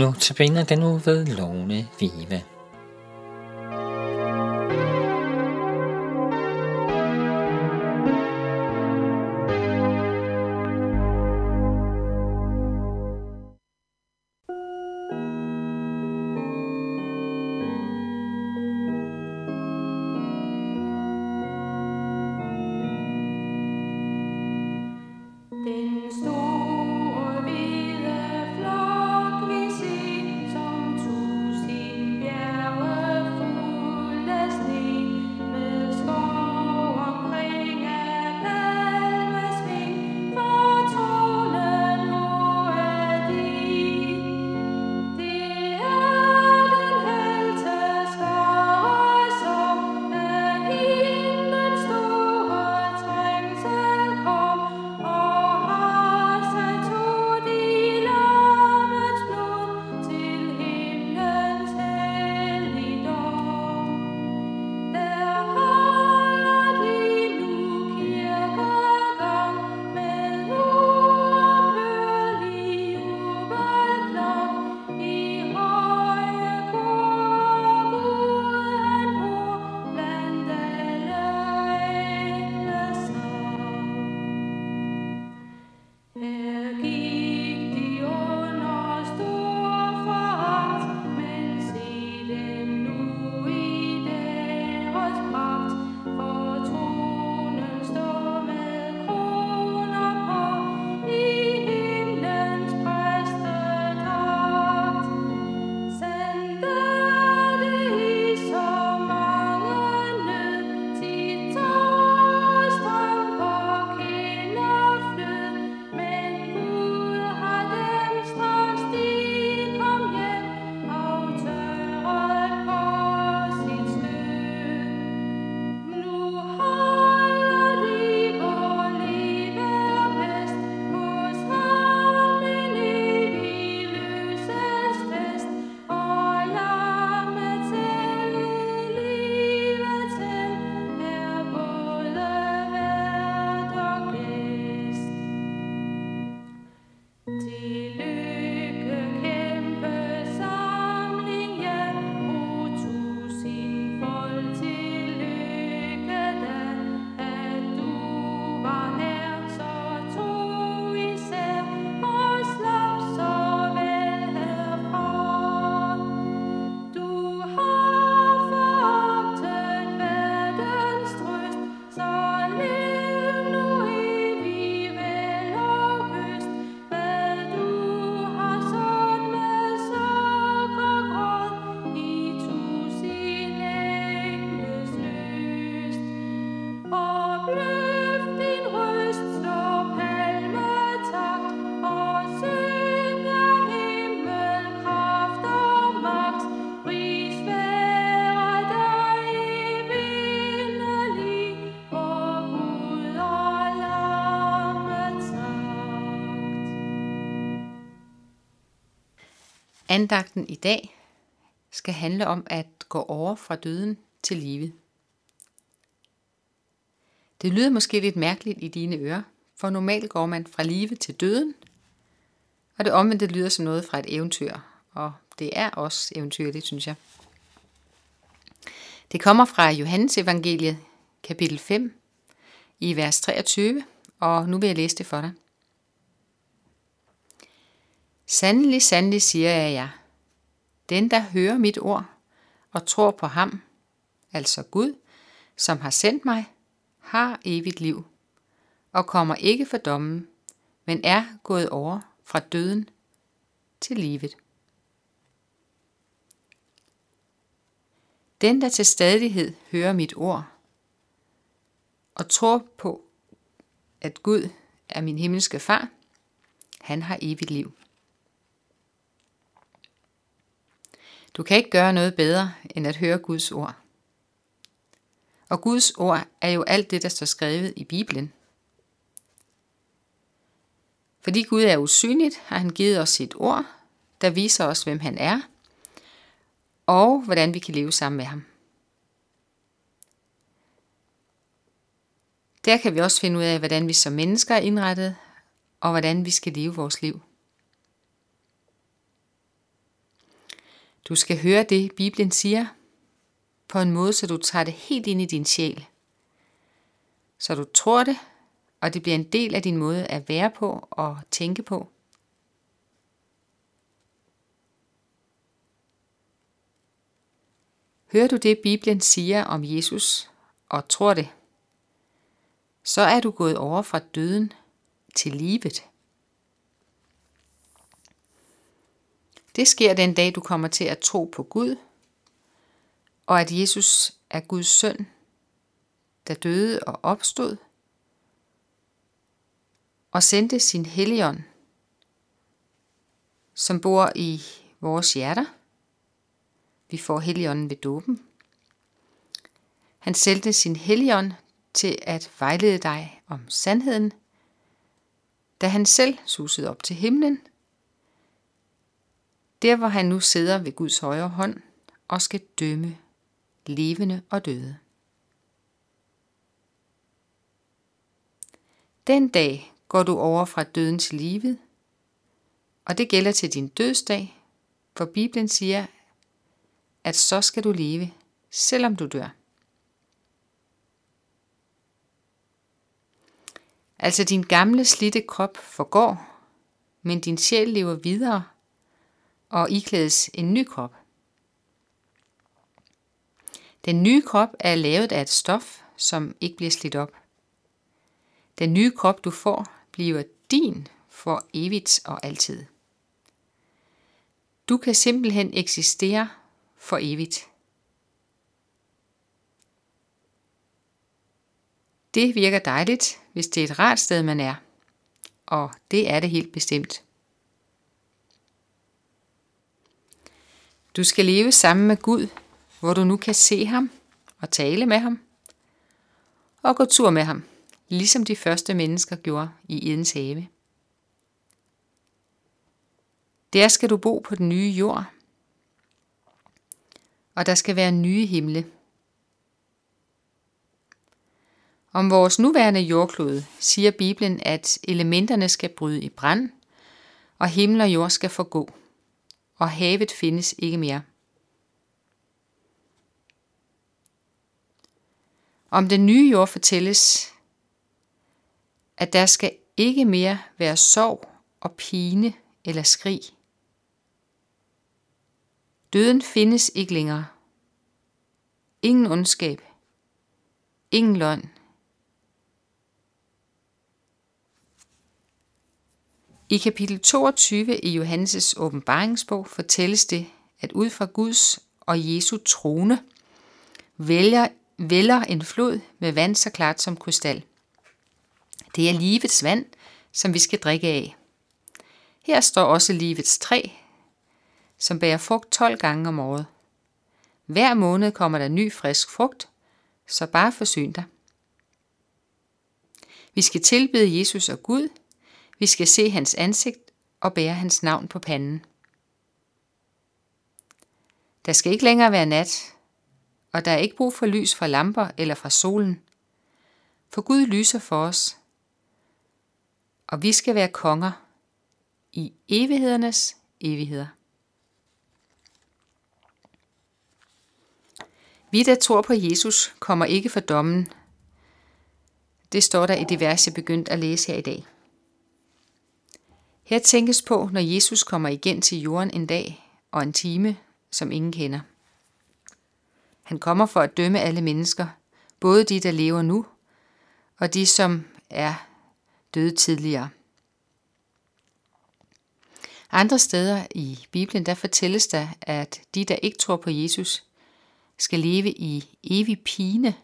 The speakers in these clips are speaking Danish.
Nu tabiner den nu ved Lone Vive. Andagten i dag skal handle om at gå over fra døden til livet. Det lyder måske lidt mærkeligt i dine ører, for normalt går man fra livet til døden, og det omvendte lyder som noget fra et eventyr, og det er også eventyrligt, synes jeg. Det kommer fra Johannes evangeliet, kapitel 5, i vers 23, og nu vil jeg læse det for dig. Sandelig, sandelig siger jeg jer, den der hører mit ord og tror på ham, altså Gud, som har sendt mig, har evigt liv og kommer ikke for dommen, men er gået over fra døden til livet. Den, der til stadighed hører mit ord og tror på, at Gud er min himmelske far, han har evigt liv. Du kan ikke gøre noget bedre end at høre Guds ord. Og Guds ord er jo alt det, der står skrevet i Bibelen. Fordi Gud er usynligt, har han givet os sit ord, der viser os, hvem han er, og hvordan vi kan leve sammen med ham. Der kan vi også finde ud af, hvordan vi som mennesker er indrettet, og hvordan vi skal leve vores liv. Du skal høre det, Bibelen siger, på en måde, så du tager det helt ind i din sjæl. Så du tror det, og det bliver en del af din måde at være på og tænke på. Hører du det, Bibelen siger om Jesus, og tror det, så er du gået over fra døden til livet. Det sker den dag, du kommer til at tro på Gud, og at Jesus er Guds søn, der døde og opstod, og sendte sin helligånd, som bor i vores hjerter. Vi får helligånden ved dåben. Han sendte sin helligånd til at vejlede dig om sandheden, da han selv susede op til himlen, der hvor han nu sidder ved Guds højre hånd og skal dømme levende og døde. Den dag går du over fra døden til livet, og det gælder til din dødsdag, for Bibelen siger, at så skal du leve, selvom du dør. Altså din gamle slitte krop forgår, men din sjæl lever videre og iklædes en ny krop. Den nye krop er lavet af et stof, som ikke bliver slidt op. Den nye krop, du får, bliver din for evigt og altid. Du kan simpelthen eksistere for evigt. Det virker dejligt, hvis det er et rart sted, man er. Og det er det helt bestemt. Du skal leve sammen med Gud, hvor du nu kan se ham og tale med ham og gå tur med ham, ligesom de første mennesker gjorde i Edens have. Der skal du bo på den nye jord, og der skal være nye himle Om vores nuværende jordklode siger Bibelen, at elementerne skal bryde i brand, og himmel og jord skal forgå, og havet findes ikke mere. Om den nye jord fortælles, at der skal ikke mere være sorg og pine eller skrig. Døden findes ikke længere. Ingen ondskab. Ingen løgn. I kapitel 22 i Johannes' åbenbaringsbog fortælles det, at ud fra Guds og Jesu trone vælger, vælger en flod med vand så klart som krystal. Det er livets vand, som vi skal drikke af. Her står også livets træ, som bærer frugt 12 gange om året. Hver måned kommer der ny frisk frugt, så bare forsyn dig. Vi skal tilbede Jesus og Gud – vi skal se hans ansigt og bære hans navn på panden. Der skal ikke længere være nat, og der er ikke brug for lys fra lamper eller fra solen. For Gud lyser for os, og vi skal være konger i evighedernes evigheder. Vi, der tror på Jesus, kommer ikke for dommen. Det står der i det vers, jeg begyndte at læse her i dag. Her tænkes på, når Jesus kommer igen til jorden en dag og en time, som ingen kender. Han kommer for at dømme alle mennesker, både de, der lever nu, og de, som er døde tidligere. Andre steder i Bibelen, der fortælles der, at de, der ikke tror på Jesus, skal leve i evig pine,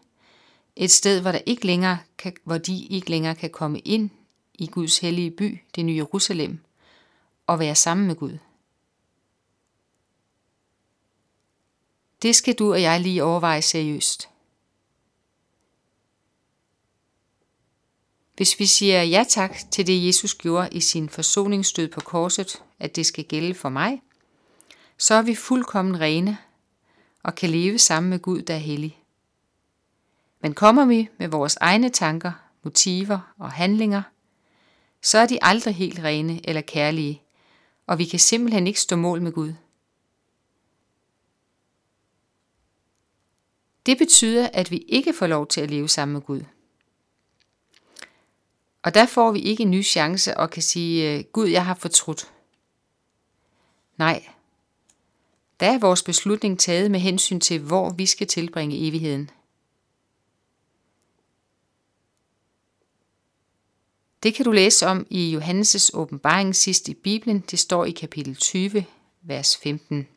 et sted, hvor, der ikke længere kan, hvor de ikke længere kan komme ind i Guds hellige by, det nye Jerusalem, og være sammen med Gud. Det skal du og jeg lige overveje seriøst. Hvis vi siger ja tak til det, Jesus gjorde i sin forsoningsstød på korset, at det skal gælde for mig, så er vi fuldkommen rene og kan leve sammen med Gud, der er hellig. Men kommer vi med vores egne tanker, motiver og handlinger – så er de aldrig helt rene eller kærlige, og vi kan simpelthen ikke stå mål med Gud. Det betyder, at vi ikke får lov til at leve sammen med Gud. Og der får vi ikke en ny chance og kan sige, øh, Gud, jeg har fortrudt. Nej, der er vores beslutning taget med hensyn til, hvor vi skal tilbringe evigheden – Det kan du læse om i Johannes' åbenbaring sidst i Bibelen. Det står i kapitel 20, vers 15.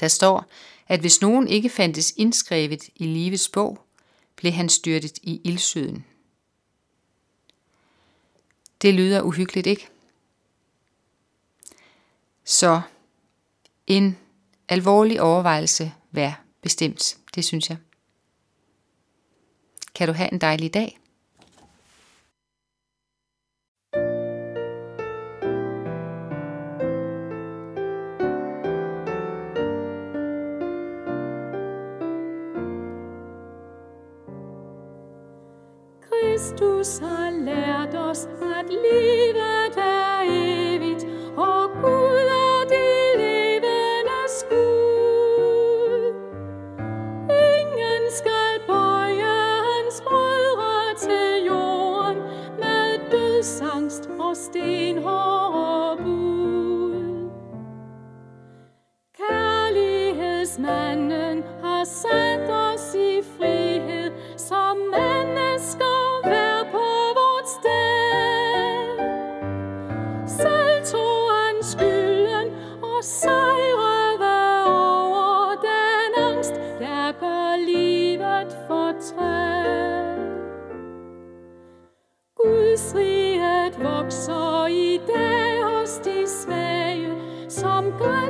Der står, at hvis nogen ikke fandtes indskrevet i livets bog, blev han styrtet i ildsøden. Det lyder uhyggeligt, ikke? Så en alvorlig overvejelse vær bestemt, det synes jeg. Kan du have en dejlig dag? Du har lært os at leve.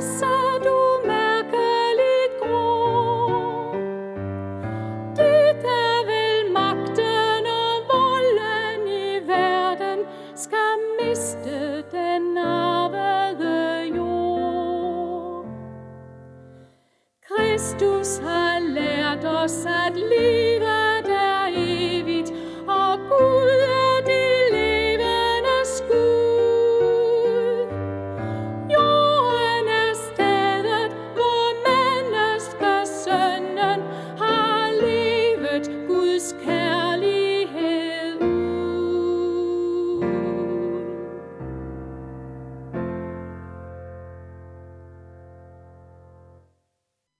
Som